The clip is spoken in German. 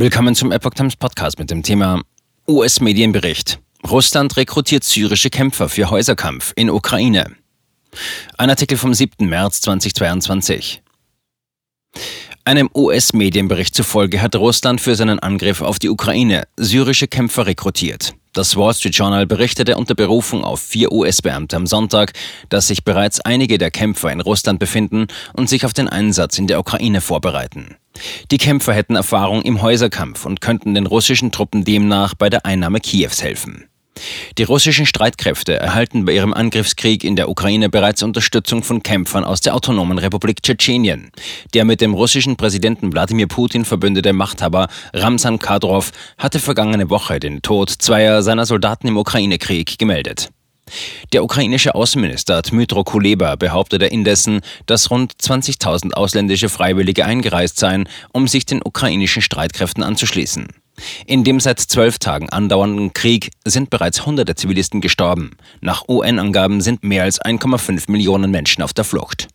Willkommen zum Epoch Times Podcast mit dem Thema US-Medienbericht. Russland rekrutiert syrische Kämpfer für Häuserkampf in Ukraine. Ein Artikel vom 7. März 2022. Einem US-Medienbericht zufolge hat Russland für seinen Angriff auf die Ukraine syrische Kämpfer rekrutiert. Das Wall Street Journal berichtete unter Berufung auf vier US-Beamte am Sonntag, dass sich bereits einige der Kämpfer in Russland befinden und sich auf den Einsatz in der Ukraine vorbereiten. Die Kämpfer hätten Erfahrung im Häuserkampf und könnten den russischen Truppen demnach bei der Einnahme Kiews helfen. Die russischen Streitkräfte erhalten bei ihrem Angriffskrieg in der Ukraine bereits Unterstützung von Kämpfern aus der autonomen Republik Tschetschenien. Der mit dem russischen Präsidenten Wladimir Putin verbündete Machthaber Ramzan Kadyrov hatte vergangene Woche den Tod zweier seiner Soldaten im Ukraine-Krieg gemeldet. Der ukrainische Außenminister Dmytro Kuleba behauptete indessen, dass rund 20.000 ausländische Freiwillige eingereist seien, um sich den ukrainischen Streitkräften anzuschließen. In dem seit zwölf Tagen andauernden Krieg sind bereits hunderte Zivilisten gestorben. Nach UN-Angaben sind mehr als 1,5 Millionen Menschen auf der Flucht.